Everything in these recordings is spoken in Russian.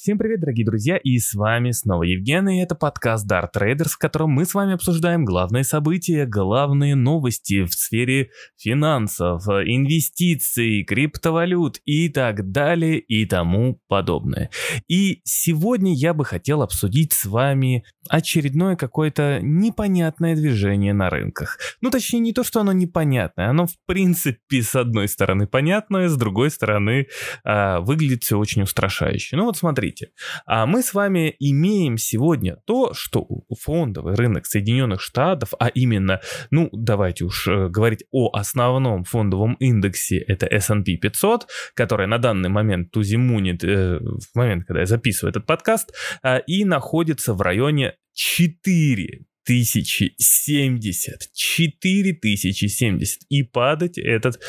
Всем привет, дорогие друзья, и с вами снова Евген, и это подкаст Dart Traders, в котором мы с вами обсуждаем главные события, главные новости в сфере финансов, инвестиций, криптовалют и так далее и тому подобное. И сегодня я бы хотел обсудить с вами очередное какое-то непонятное движение на рынках. Ну, точнее, не то, что оно непонятное, оно в принципе с одной стороны понятное, с другой стороны э, выглядит все очень устрашающе. Ну вот смотри, смотрите, а мы с вами имеем сегодня то, что фондовый рынок Соединенных Штатов, а именно, ну, давайте уж э, говорить о основном фондовом индексе, это S&P 500, который на данный момент тузимунит э, в момент, когда я записываю этот подкаст, э, и находится в районе 4 4070. 4070. И падать этот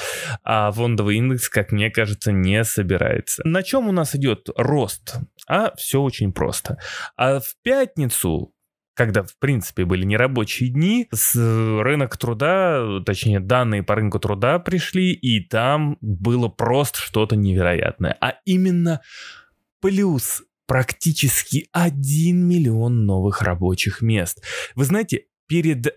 а, фондовый индекс, как мне кажется, не собирается. На чем у нас идет рост? А все очень просто. А в пятницу когда, в принципе, были нерабочие дни, с рынок труда, точнее, данные по рынку труда пришли, и там было просто что-то невероятное. А именно плюс практически 1 миллион новых рабочих мест. Вы знаете, перед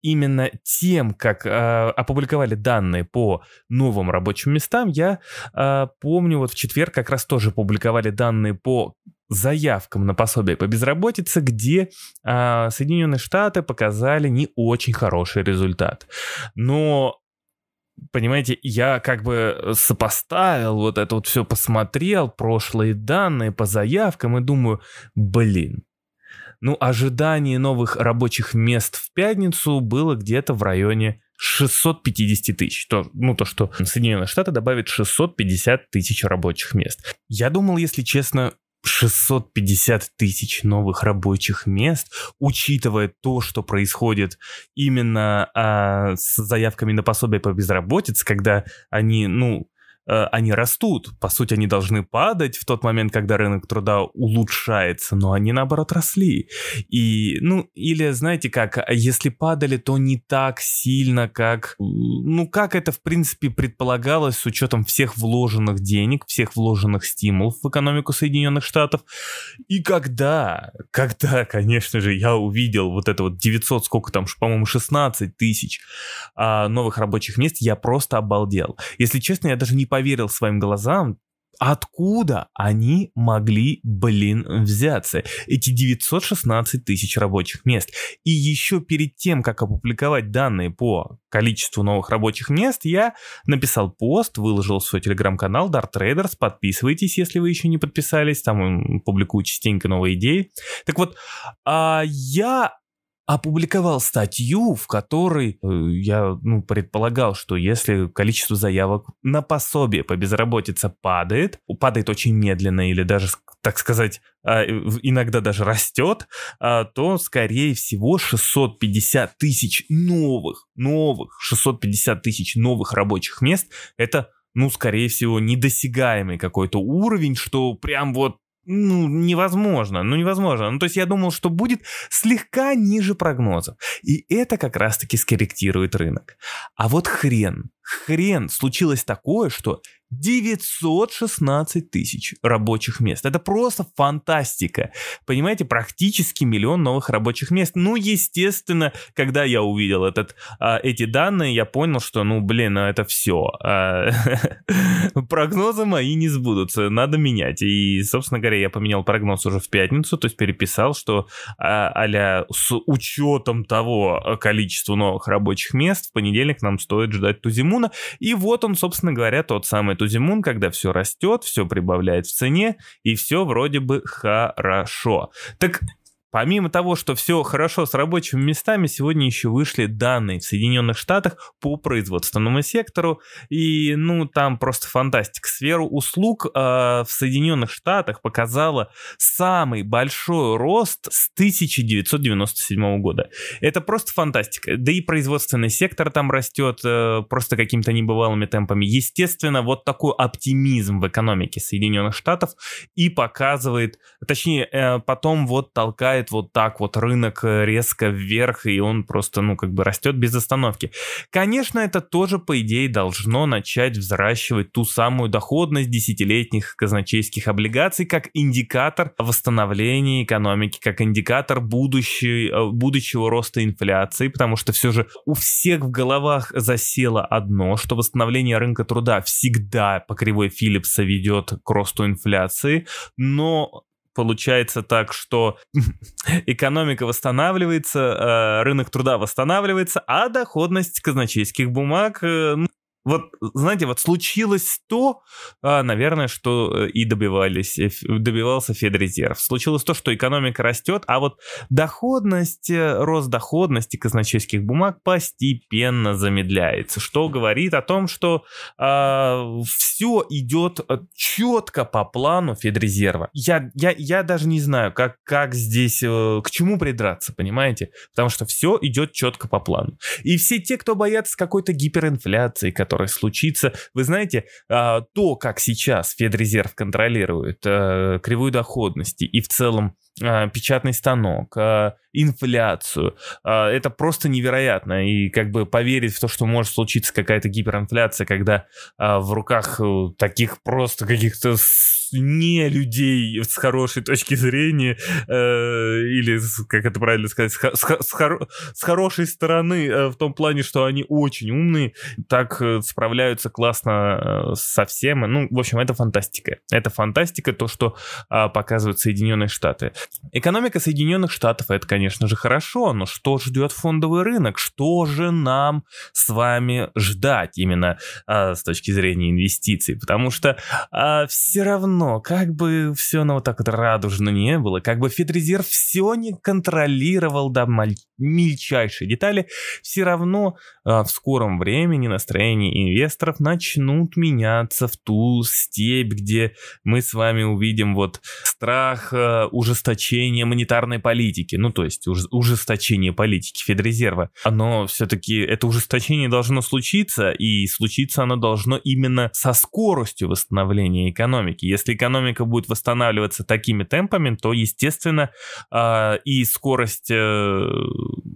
именно тем, как э, опубликовали данные по новым рабочим местам, я э, помню, вот в четверг как раз тоже публиковали данные по заявкам на пособие по безработице, где э, Соединенные Штаты показали не очень хороший результат. Но понимаете, я как бы сопоставил вот это вот все, посмотрел прошлые данные по заявкам и думаю, блин, ну, ожидание новых рабочих мест в пятницу было где-то в районе 650 тысяч. То, ну, то, что Соединенные Штаты добавят 650 тысяч рабочих мест. Я думал, если честно, 650 тысяч новых рабочих мест, учитывая то, что происходит именно а, с заявками на пособие по безработице, когда они, ну, они растут. По сути, они должны падать в тот момент, когда рынок труда улучшается, но они наоборот росли. И, ну, или знаете как, если падали, то не так сильно, как, ну, как это в принципе предполагалось с учетом всех вложенных денег, всех вложенных стимулов в экономику Соединенных Штатов. И когда, когда, конечно же, я увидел вот это вот 900, сколько там, по-моему, 16 тысяч а, новых рабочих мест, я просто обалдел. Если честно, я даже не поверил своим глазам, Откуда они могли, блин, взяться? Эти 916 тысяч рабочих мест. И еще перед тем, как опубликовать данные по количеству новых рабочих мест, я написал пост, выложил свой телеграм-канал Dart Traders. Подписывайтесь, если вы еще не подписались. Там публикую частенько новые идеи. Так вот, а я опубликовал статью, в которой э, я ну, предполагал, что если количество заявок на пособие по безработице падает, падает очень медленно или даже, так сказать, а, иногда даже растет, а, то, скорее всего, 650 тысяч новых, новых, 650 тысяч новых рабочих мест – это ну, скорее всего, недосягаемый какой-то уровень, что прям вот ну, невозможно, ну, невозможно. Ну, то есть я думал, что будет слегка ниже прогнозов. И это как раз-таки скорректирует рынок. А вот хрен, хрен случилось такое, что 916 тысяч рабочих мест. Это просто фантастика. Понимаете, практически миллион новых рабочих мест. Ну, естественно, когда я увидел этот, а, эти данные, я понял, что, ну, блин, это все. А, прогнозы мои не сбудутся, надо менять. И, собственно говоря, я поменял прогноз уже в пятницу, то есть переписал, что а, а с учетом того количества новых рабочих мест в понедельник нам стоит ждать Тузимуна. И вот он, собственно говоря, тот самый Тузимун, когда все растет, все прибавляет в цене, и все вроде бы хорошо. Так Помимо того, что все хорошо с рабочими местами, сегодня еще вышли данные в Соединенных Штатах по производственному сектору. И, ну, там просто фантастика. Сферу услуг э, в Соединенных Штатах показала самый большой рост с 1997 года. Это просто фантастика. Да и производственный сектор там растет э, просто какими-то небывалыми темпами. Естественно, вот такой оптимизм в экономике Соединенных Штатов и показывает, точнее, э, потом вот толкает поднимает вот так вот рынок э, резко вверх, и он просто, ну, как бы растет без остановки. Конечно, это тоже, по идее, должно начать взращивать ту самую доходность десятилетних казначейских облигаций как индикатор восстановления экономики, как индикатор будущей, э, будущего роста инфляции, потому что все же у всех в головах засело одно, что восстановление рынка труда всегда по кривой Филлипса ведет к росту инфляции, но получается так, что экономика восстанавливается, э, рынок труда восстанавливается, а доходность казначейских бумаг э, ну, вот, знаете, вот случилось то, а, наверное, что э, и добивались, э, добивался Федрезерв. Случилось то, что экономика растет, а вот доходность, э, рост доходности казначейских бумаг постепенно замедляется, что говорит о том, что а, все идет четко по плану Федрезерва. Я, я, я даже не знаю, как, как здесь, к чему придраться, понимаете? Потому что все идет четко по плану. И все те, кто боятся какой-то гиперинфляции, которая которое случится. Вы знаете, а, то, как сейчас Федрезерв контролирует э, кривую доходности и в целом печатный станок, а, инфляцию. Это просто невероятно. И как бы поверить в то, что может случиться какая-то гиперинфляция, когда в руках э, таких просто каких-то не людей с хорошей точки зрения, э, или, как это правильно сказать, с, с, с, хоро, с хорошей стороны, э, в том плане, что они очень умные, так э, справляются классно э, со всем. Ну, в общем, это фантастика. Это фантастика, то, что э, показывают Соединенные Штаты. Экономика Соединенных Штатов, это, конечно же, хорошо, но что ждет фондовый рынок? Что же нам с вами ждать именно э, с точки зрения инвестиций? Потому что э, все равно как бы все оно вот так вот радужно не было, как бы Федрезерв все не контролировал до мельчайшей детали, все равно а, в скором времени настроения инвесторов начнут меняться в ту степь, где мы с вами увидим вот страх а, ужесточения монетарной политики, ну то есть уж, ужесточение политики Федрезерва. Оно все-таки, это ужесточение должно случиться, и случиться оно должно именно со скоростью восстановления экономики. Если экономика будет восстанавливаться такими темпами, то, естественно, э, и скорость э,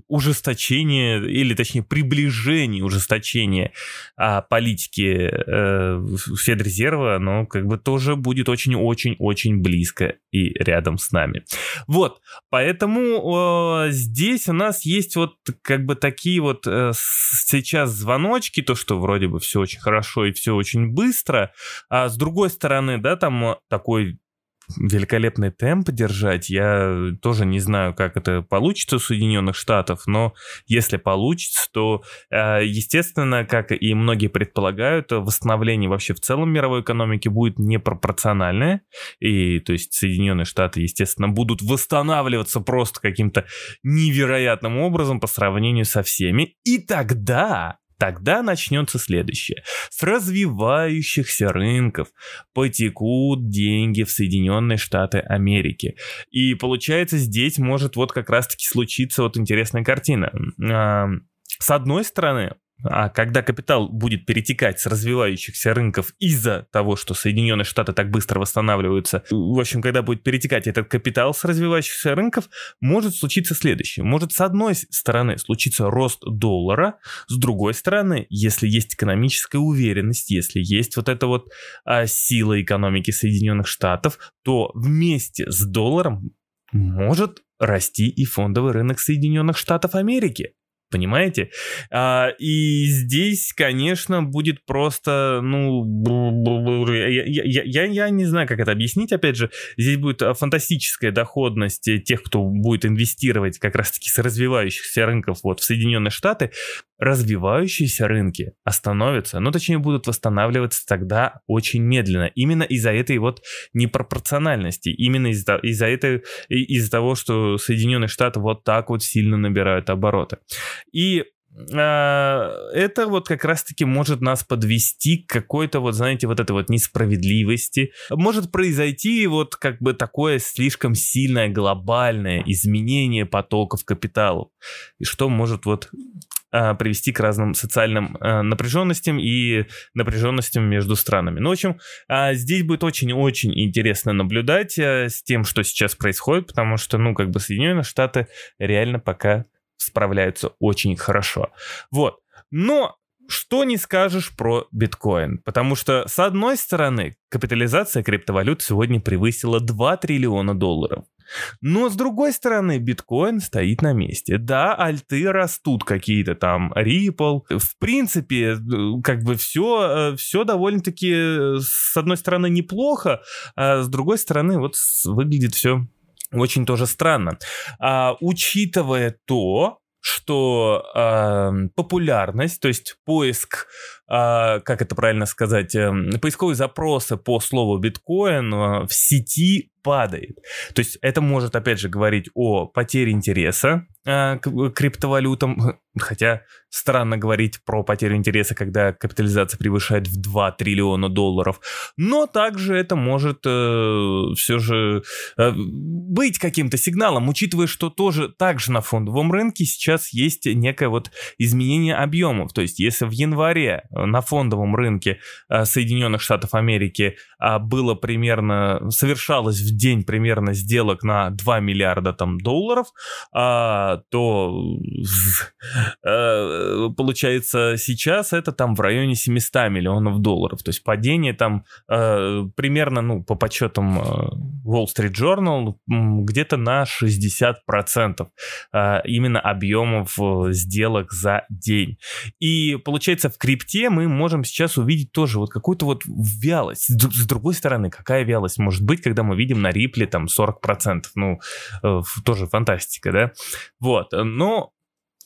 ужесточения, или точнее приближения ужесточения э, политики э, Федрезерва, ну, как бы тоже будет очень-очень-очень близко и рядом с нами. Вот, поэтому э, здесь у нас есть вот как бы такие вот э, сейчас звоночки, то, что вроде бы все очень хорошо и все очень быстро, а с другой стороны, да, там такой великолепный темп держать. Я тоже не знаю, как это получится у Соединенных Штатов, но если получится, то, э, естественно, как и многие предполагают, восстановление вообще в целом мировой экономики будет непропорциональное. И, то есть, Соединенные Штаты, естественно, будут восстанавливаться просто каким-то невероятным образом по сравнению со всеми. И тогда Тогда начнется следующее. С развивающихся рынков потекут деньги в Соединенные Штаты Америки. И получается, здесь может вот как раз-таки случиться вот интересная картина. С одной стороны, а когда капитал будет перетекать с развивающихся рынков из-за того, что Соединенные Штаты так быстро восстанавливаются, в общем, когда будет перетекать этот капитал с развивающихся рынков, может случиться следующее. Может, с одной стороны, случиться рост доллара, с другой стороны, если есть экономическая уверенность, если есть вот эта вот а, сила экономики Соединенных Штатов, то вместе с долларом может расти и фондовый рынок Соединенных Штатов Америки. Понимаете? А, и здесь, конечно, будет просто, ну, я, я, я, я не знаю, как это объяснить. Опять же, здесь будет фантастическая доходность тех, кто будет инвестировать как раз-таки с развивающихся рынков вот в Соединенные Штаты. Развивающиеся рынки остановятся, ну, точнее, будут восстанавливаться тогда очень медленно. Именно из-за этой вот непропорциональности. Именно из-за из этой, из-за того, что Соединенные Штаты вот так вот сильно набирают обороты. И это вот как раз-таки может нас подвести к какой-то вот, знаете, вот этой вот несправедливости. Может произойти вот как бы такое слишком сильное глобальное изменение потоков капиталов. И что может вот а, привести к разным социальным а, напряженностям и напряженностям между странами. Ну, в общем, а, здесь будет очень-очень интересно наблюдать а, с тем, что сейчас происходит, потому что, ну, как бы Соединенные Штаты реально пока справляются очень хорошо. Вот. Но что не скажешь про биткоин? Потому что, с одной стороны, капитализация криптовалют сегодня превысила 2 триллиона долларов. Но с другой стороны, биткоин стоит на месте. Да, альты растут какие-то там, Ripple. В принципе, как бы все, все довольно-таки, с одной стороны, неплохо, а с другой стороны, вот выглядит все очень тоже странно. А, учитывая то, что э, популярность, то есть поиск, э, как это правильно сказать, э, поисковые запросы по слову биткоин э, в сети падает. То есть это может, опять же, говорить о потере интереса э, к криптовалютам, хотя странно говорить про потерю интереса, когда капитализация превышает в 2 триллиона долларов, но также это может э, все же э, быть каким-то сигналом, учитывая, что тоже также на фондовом рынке сейчас есть некое вот изменение объемов, то есть если в январе на фондовом рынке э, Соединенных Штатов Америки э, было примерно, совершалось в день примерно сделок на 2 миллиарда там долларов, а, то а, получается сейчас это там в районе 700 миллионов долларов. То есть падение там а, примерно, ну, по подсчетам а, Wall Street Journal, где-то на 60% а, именно объемов э, сделок за день. И получается в крипте мы можем сейчас увидеть тоже вот какую-то вот вялость. С другой стороны, какая вялость может быть, когда мы видим на Рипле там 40%, ну, э, тоже фантастика, да? Вот, но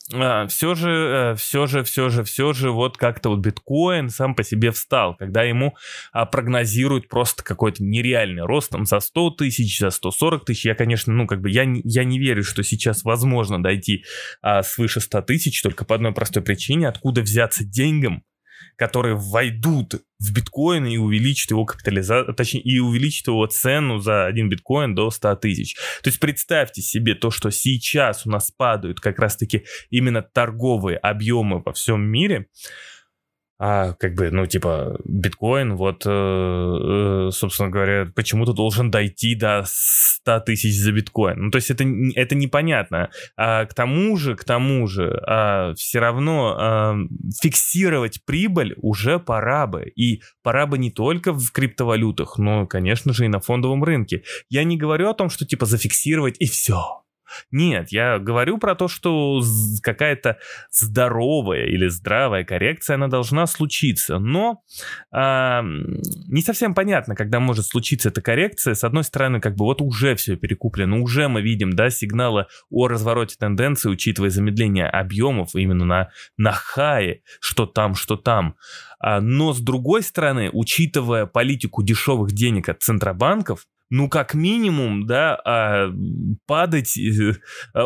все же, все же, все же, все же, вот как-то вот биткоин сам по себе встал, когда ему а, прогнозируют просто какой-то нереальный рост там за 100 тысяч, за 140 тысяч. Я, конечно, ну как бы я, я не верю, что сейчас возможно дойти а, свыше 100 тысяч, только по одной простой причине, откуда взяться деньгам, которые войдут в биткоин и увеличат его капитализацию, точнее, и увеличат его цену за один биткоин до 100 тысяч. То есть представьте себе то, что сейчас у нас падают как раз-таки именно торговые объемы во всем мире, а как бы, ну, типа, биткоин, вот, э, э, собственно говоря, почему-то должен дойти до 100 тысяч за биткоин. Ну, то есть это, это непонятно. А к тому же, к тому же, а, все равно а, фиксировать прибыль уже пора бы. И пора бы не только в криптовалютах, но, конечно же, и на фондовом рынке. Я не говорю о том, что, типа, зафиксировать и все нет, я говорю про то, что какая-то здоровая или здравая коррекция, она должна случиться. Но э, не совсем понятно, когда может случиться эта коррекция. С одной стороны, как бы вот уже все перекуплено, уже мы видим, да, сигналы о развороте тенденции, учитывая замедление объемов именно на, на хае, что там, что там. А, но с другой стороны, учитывая политику дешевых денег от центробанков, ну, как минимум, да, а, падать э,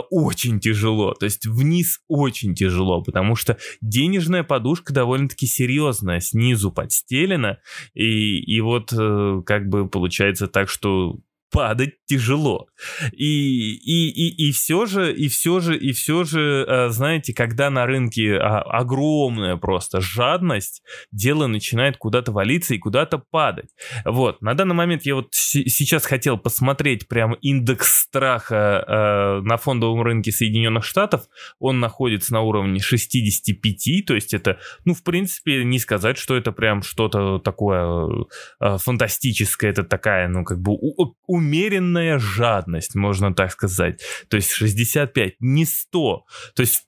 очень тяжело. То есть вниз очень тяжело, потому что денежная подушка довольно-таки серьезная, снизу подстелена. И, и вот э, как бы получается так, что падать тяжело. И, и, и, и все же, и все же, и все же, э, знаете, когда на рынке а, огромная просто жадность, дело начинает куда-то валиться и куда-то падать. Вот, на данный момент я вот сейчас хотел посмотреть прям индекс страха э, на фондовом рынке Соединенных Штатов. Он находится на уровне 65, то есть это, ну, в принципе, не сказать, что это прям что-то такое э, фантастическое, это такая, ну, как бы умеренная жадность, можно так сказать. То есть 65, не 100. То есть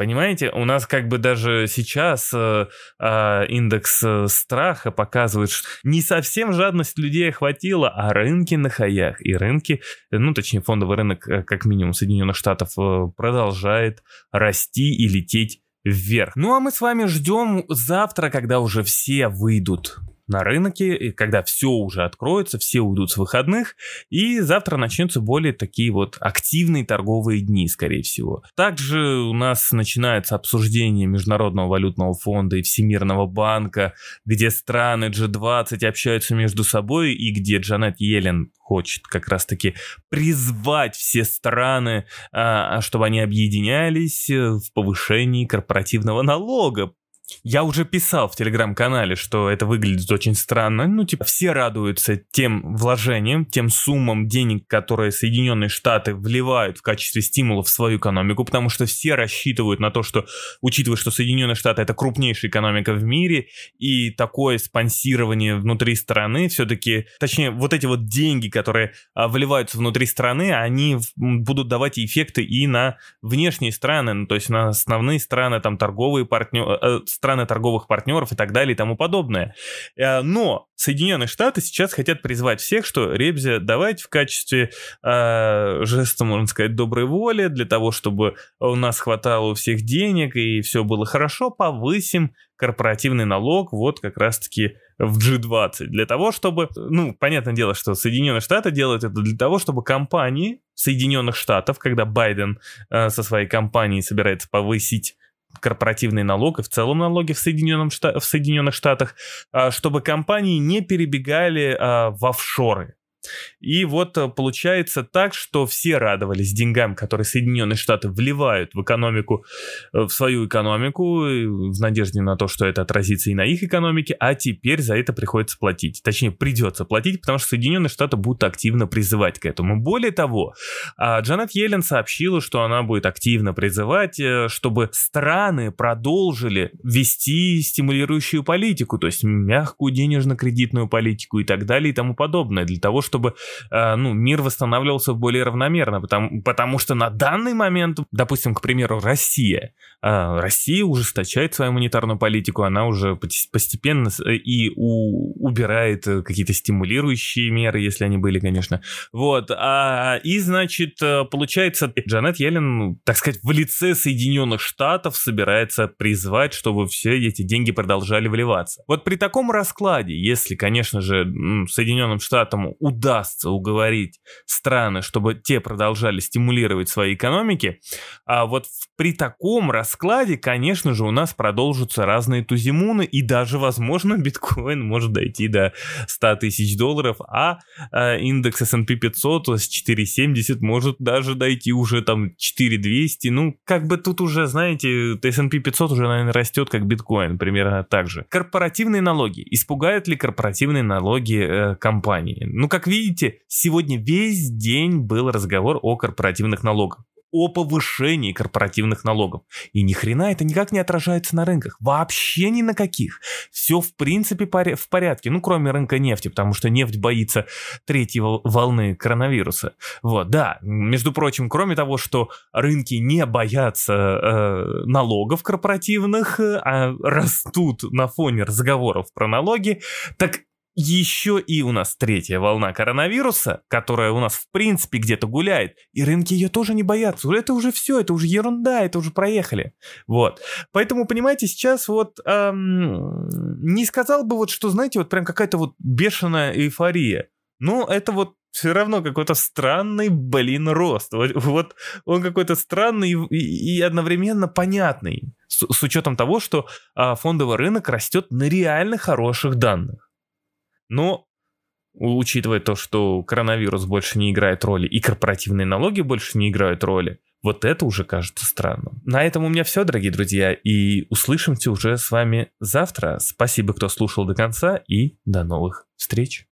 Понимаете, у нас как бы даже сейчас э, э, индекс страха показывает, что не совсем жадность людей охватила, а рынки на хаях. И рынки, ну точнее фондовый рынок, э, как минимум Соединенных Штатов, э, продолжает расти и лететь вверх. Ну а мы с вами ждем завтра, когда уже все выйдут на рынке, когда все уже откроется, все уйдут с выходных, и завтра начнутся более такие вот активные торговые дни, скорее всего. Также у нас начинается обсуждение Международного валютного фонда и Всемирного банка, где страны G20 общаются между собой и где Джанет Йеллен хочет как раз-таки призвать все страны, а, чтобы они объединялись в повышении корпоративного налога я уже писал в телеграм-канале, что это выглядит очень странно. Ну, типа, все радуются тем вложениям, тем суммам денег, которые Соединенные Штаты вливают в качестве стимула в свою экономику, потому что все рассчитывают на то, что, учитывая, что Соединенные Штаты это крупнейшая экономика в мире, и такое спонсирование внутри страны все-таки, точнее, вот эти вот деньги, которые а, вливаются внутри страны, они будут давать эффекты и на внешние страны, ну, то есть на основные страны, там, торговые партнеры, э, страны торговых партнеров и так далее и тому подобное. Э, но Соединенные Штаты сейчас хотят призвать всех, что Ребзи, давайте в качестве э, жеста, можно сказать, доброй воли, для того, чтобы у нас хватало у всех денег и все было хорошо, повысим корпоративный налог вот как раз-таки в G20. Для того, чтобы, ну, понятное дело, что Соединенные Штаты делают это для того, чтобы компании Соединенных Штатов, когда Байден э, со своей компанией собирается повысить корпоративный налог и в целом налоги в, Соединенном Шта- в Соединенных Штатах, а, чтобы компании не перебегали а, в офшоры. И вот э, получается так, что все радовались деньгам, которые Соединенные Штаты вливают в экономику, э, в свою экономику, в надежде на то, что это отразится и на их экономике, а теперь за это приходится платить. Точнее, придется платить, потому что Соединенные Штаты будут активно призывать к этому. Более того, а, Джанет Йеллен сообщила, что она будет активно призывать, э, чтобы страны продолжили вести стимулирующую политику, то есть мягкую денежно-кредитную политику и так далее и тому подобное, для того, чтобы э, ну, мир восстанавливался более равномерно, потому, потому что на данный момент, допустим, к примеру, Россия, э, Россия ужесточает свою монетарную политику, она уже постепенно и у, убирает какие-то стимулирующие меры, если они были, конечно. Вот, а, и, значит, э, получается, Джанет Йеллен, так сказать, в лице Соединенных Штатов собирается призвать, чтобы все эти деньги продолжали вливаться. Вот при таком раскладе, если, конечно же, Соединенным Штатам удастся удастся уговорить страны, чтобы те продолжали стимулировать свои экономики, а вот при таком раскладе, конечно же, у нас продолжатся разные тузимуны, и даже, возможно, биткоин может дойти до 100 тысяч долларов, а, а индекс S&P 500 с 4,70 может даже дойти уже там 4,200, ну, как бы тут уже, знаете, S&P 500 уже, наверное, растет как биткоин, примерно так же. Корпоративные налоги. Испугают ли корпоративные налоги э, компании? Ну, как видите, сегодня весь день был разговор о корпоративных налогах о повышении корпоративных налогов. И ни хрена это никак не отражается на рынках. Вообще ни на каких. Все в принципе в порядке. Ну, кроме рынка нефти, потому что нефть боится третьей волны коронавируса. Вот, да. Между прочим, кроме того, что рынки не боятся э, налогов корпоративных, э, а растут на фоне разговоров про налоги, так еще и у нас третья волна коронавируса, которая у нас в принципе где-то гуляет, и рынки ее тоже не боятся. Это уже все, это уже ерунда, это уже проехали. Вот. Поэтому, понимаете, сейчас вот эм, не сказал бы вот, что, знаете, вот прям какая-то вот бешеная эйфория. Но это вот все равно какой-то странный, блин, рост. Вот, вот он какой-то странный и, и одновременно понятный. С, с учетом того, что а, фондовый рынок растет на реально хороших данных. Но учитывая то, что коронавирус больше не играет роли и корпоративные налоги больше не играют роли, вот это уже кажется странным. На этом у меня все, дорогие друзья, и услышимся уже с вами завтра. Спасибо, кто слушал до конца, и до новых встреч.